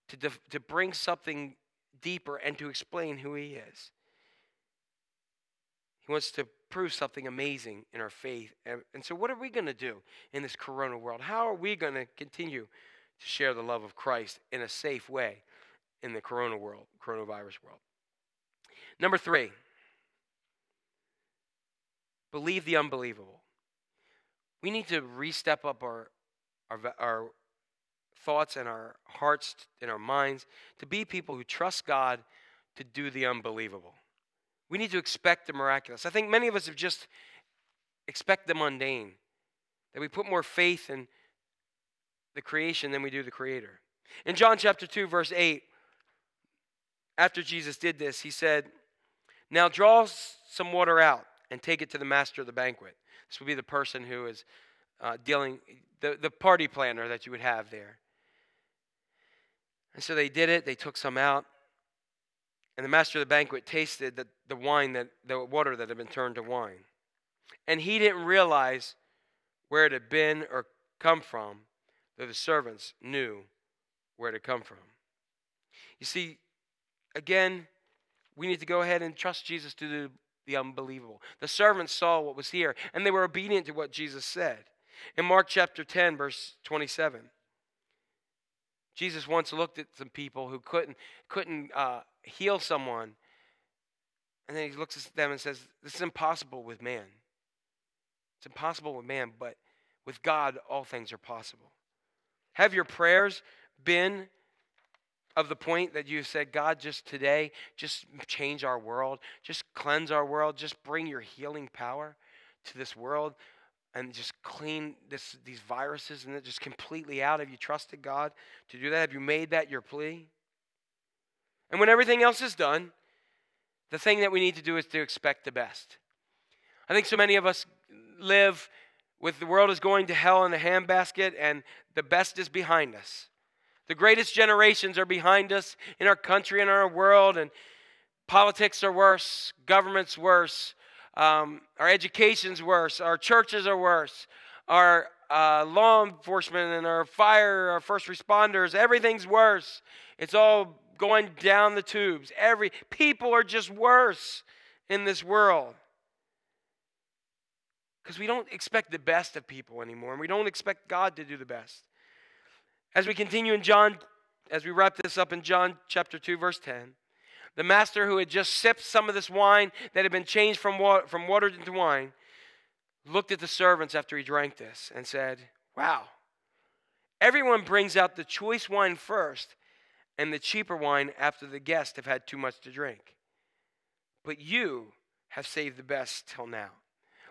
to, def- to bring something deeper and to explain who He is. He wants to prove something amazing in our faith. And, so, what are we going to do in this corona world? How are we going to continue to share the love of Christ in a safe way in the corona world, coronavirus world? Number three, believe the unbelievable. We need to re-step up our, our, our thoughts and our hearts and our minds to be people who trust God to do the unbelievable. We need to expect the miraculous. I think many of us have just expect the mundane, that we put more faith in the creation than we do the creator. In John chapter 2 verse 8, after Jesus did this, he said, "Now draw some water out and take it to the master of the banquet." This would be the person who is uh, dealing the, the party planner that you would have there. And so they did it, they took some out. And the master of the banquet tasted the, the wine that the water that had been turned to wine. And he didn't realize where it had been or come from, though the servants knew where it had come from. You see, again, we need to go ahead and trust Jesus to do the unbelievable. The servants saw what was here, and they were obedient to what Jesus said. In Mark chapter 10, verse 27, Jesus once looked at some people who couldn't, couldn't uh, heal someone, and then he looks at them and says, This is impossible with man. It's impossible with man, but with God, all things are possible. Have your prayers been of the point that you said, God, just today, just change our world, just cleanse our world, just bring your healing power to this world and just clean this, these viruses and just completely out? Have you trusted God to do that? Have you made that your plea? And when everything else is done, the thing that we need to do is to expect the best. I think so many of us live with the world is going to hell in a handbasket and the best is behind us. The greatest generations are behind us in our country and our world, and politics are worse, government's worse, um, our education's worse, our churches are worse, our uh, law enforcement and our fire, our first responders, everything's worse. It's all going down the tubes. Every people are just worse in this world. Because we don't expect the best of people anymore, and we don't expect God to do the best. As we continue in John, as we wrap this up in John chapter 2, verse 10, the master who had just sipped some of this wine that had been changed from water, from water into wine looked at the servants after he drank this and said, Wow, everyone brings out the choice wine first and the cheaper wine after the guests have had too much to drink. But you have saved the best till now.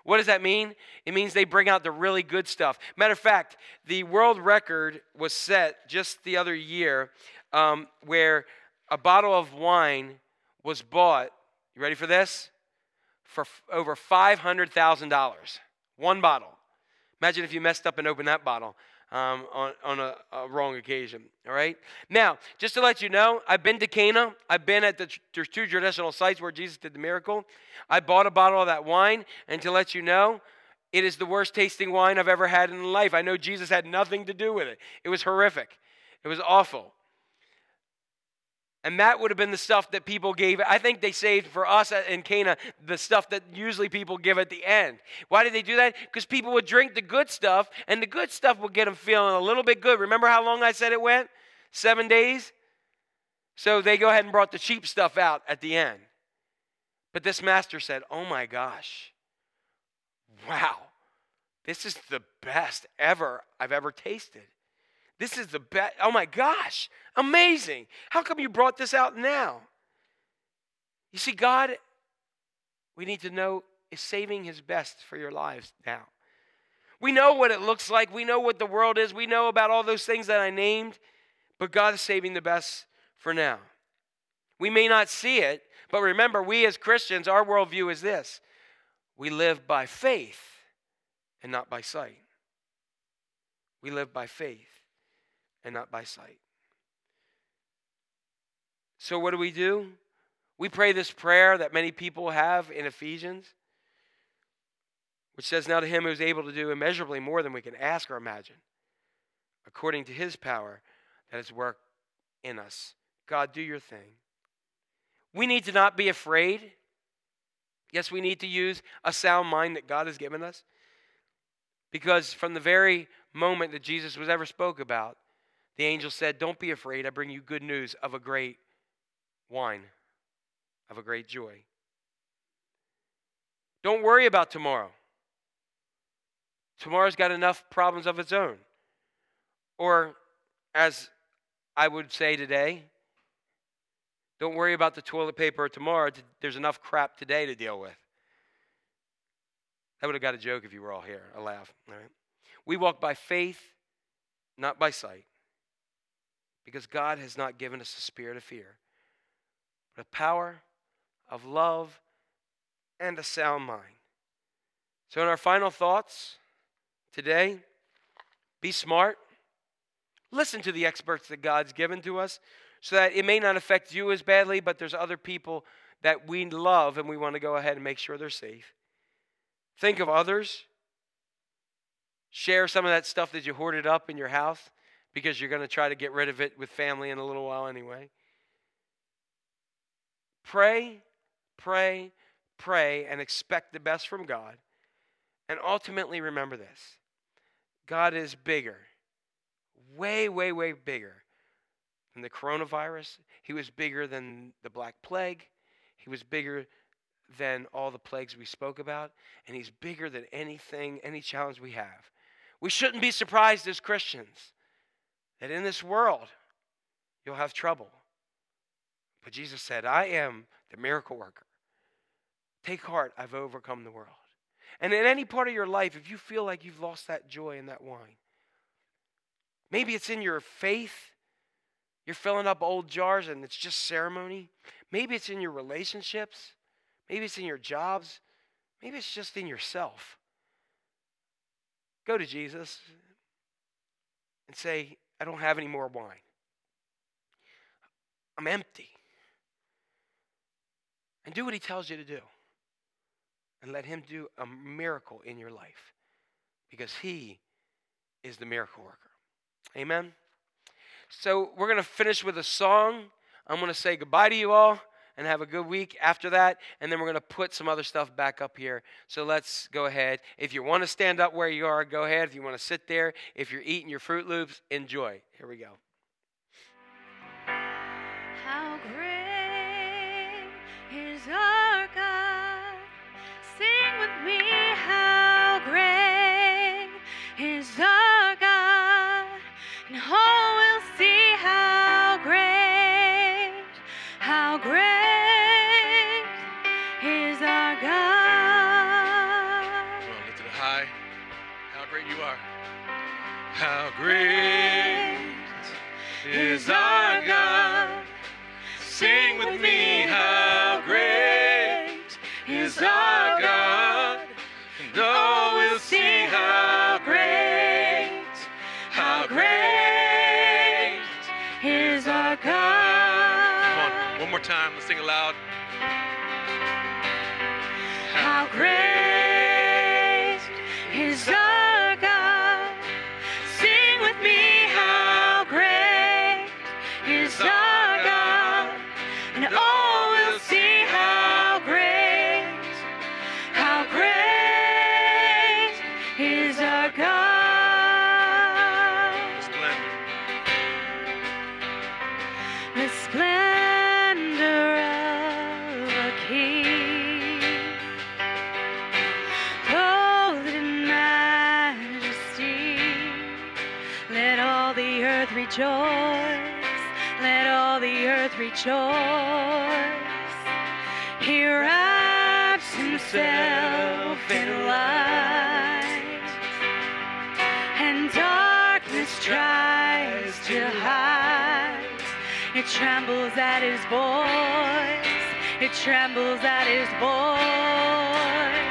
What does that mean? It means they bring out the really good stuff. Matter of fact, the world record was set just the other year um, where a bottle of wine was bought. You ready for this? For f- over $500,000. One bottle. Imagine if you messed up and opened that bottle um, on, on a, a, wrong occasion. All right? Now, just to let you know, I've been to Cana. I've been at the there's two traditional sites where Jesus did the miracle. I bought a bottle of that wine, and to let you know, it is the worst tasting wine I've ever had in life. I know Jesus had nothing to do with it. It was horrific. It was awful. And that would have been the stuff that people gave. I think they saved for us in Cana the stuff that usually people give at the end. Why did they do that? Because people would drink the good stuff, and the good stuff would get them feeling a little bit good. Remember how long I said it went? Seven days? So they go ahead and brought the cheap stuff out at the end. But this master said, Oh my gosh, wow, this is the best ever I've ever tasted. This is the best. Oh my gosh, amazing. How come you brought this out now? You see, God, we need to know, is saving his best for your lives now. We know what it looks like. We know what the world is. We know about all those things that I named, but God is saving the best for now. We may not see it, but remember, we as Christians, our worldview is this we live by faith and not by sight. We live by faith and not by sight. So, what do we do? We pray this prayer that many people have in Ephesians, which says, Now to him who is able to do immeasurably more than we can ask or imagine, according to his power that is work in us. God, do your thing. We need to not be afraid. Yes, we need to use a sound mind that God has given us. Because from the very moment that Jesus was ever spoke about, the angel said, Don't be afraid. I bring you good news of a great wine, of a great joy. Don't worry about tomorrow. Tomorrow's got enough problems of its own. Or, as I would say today, don't worry about the toilet paper tomorrow. There's enough crap today to deal with. I would have got a joke if you were all here. A laugh. All right. We walk by faith, not by sight. Because God has not given us a spirit of fear, but a power of love and a sound mind. So, in our final thoughts today, be smart. Listen to the experts that God's given to us so that it may not affect you as badly, but there's other people that we love and we want to go ahead and make sure they're safe. Think of others. Share some of that stuff that you hoarded up in your house because you're going to try to get rid of it with family in a little while anyway. Pray, pray, pray, and expect the best from God. And ultimately, remember this God is bigger, way, way, way bigger than the coronavirus. He was bigger than the Black Plague. He was bigger than all the plagues we spoke about. And He's bigger than anything, any challenge we have. We shouldn't be surprised as Christians that in this world you'll have trouble. But Jesus said, I am the miracle worker. Take heart, I've overcome the world. And in any part of your life, if you feel like you've lost that joy and that wine, maybe it's in your faith. You're filling up old jars and it's just ceremony. Maybe it's in your relationships. Maybe it's in your jobs. Maybe it's just in yourself. Go to Jesus and say, I don't have any more wine. I'm empty. And do what he tells you to do. And let him do a miracle in your life because he is the miracle worker. Amen. So we're going to finish with a song. I'm going to say goodbye to you all and have a good week after that. And then we're going to put some other stuff back up here. So let's go ahead. If you want to stand up where you are, go ahead. If you want to sit there, if you're eating your Froot Loops, enjoy. Here we go. How great is our How great is our God. Sing with me, how great is our God. And all will see how great, how great Is our God. Come on, one more time. Let's sing aloud. Rejoice. He wraps himself in light and darkness tries to hide. It trembles at his voice. It trembles at his voice.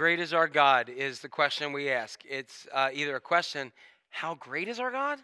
Great is our God is the question we ask. It's uh, either a question, how great is our God?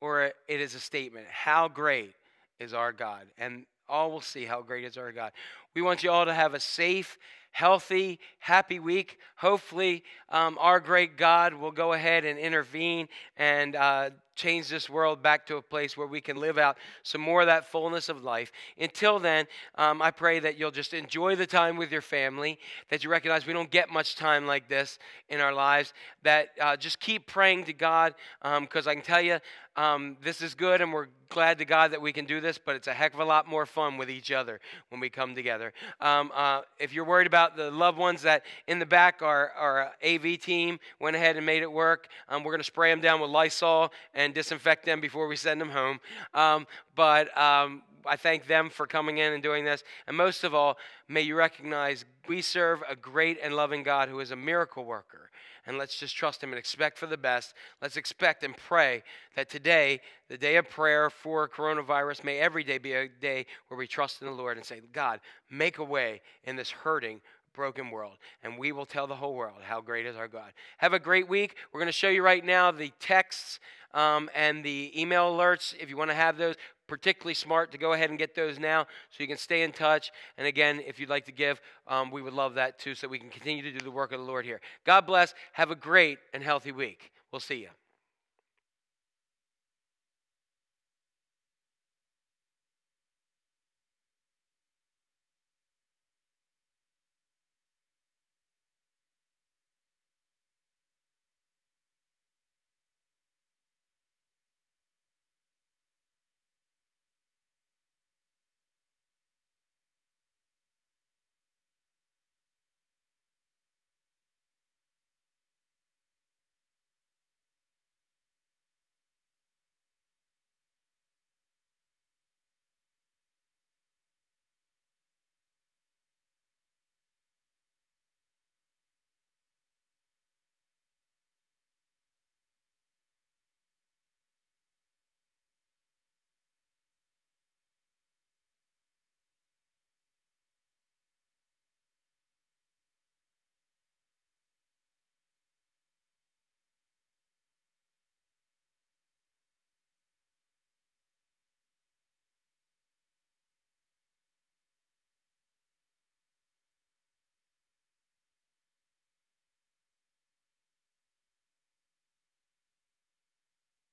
Or it is a statement, how great is our God? And all will see how great is our God. We want you all to have a safe, healthy, happy week. Hopefully, um, our great God will go ahead and intervene and uh, change this world back to a place where we can live out some more of that fullness of life. Until then, um, I pray that you'll just enjoy the time with your family, that you recognize we don't get much time like this in our lives, that uh, just keep praying to God, because I can tell you, um, this is good, and we're glad to God that we can do this, but it's a heck of a lot more fun with each other when we come together. Um, uh, if you're worried about the loved ones that in the back, our, our AV team went ahead and made it work. Um, we're going to spray them down with Lysol and disinfect them before we send them home. Um, but um, I thank them for coming in and doing this. And most of all, may you recognize we serve a great and loving God who is a miracle worker. And let's just trust Him and expect for the best. Let's expect and pray that today, the day of prayer for coronavirus, may every day be a day where we trust in the Lord and say, God, make a way in this hurting, broken world. And we will tell the whole world how great is our God. Have a great week. We're going to show you right now the texts um, and the email alerts. If you want to have those, particularly smart to go ahead and get those now so you can stay in touch. And again, if you'd like to give, um, we would love that too so we can continue to do the work of the Lord here. God bless. Have a great and healthy week. We'll see you.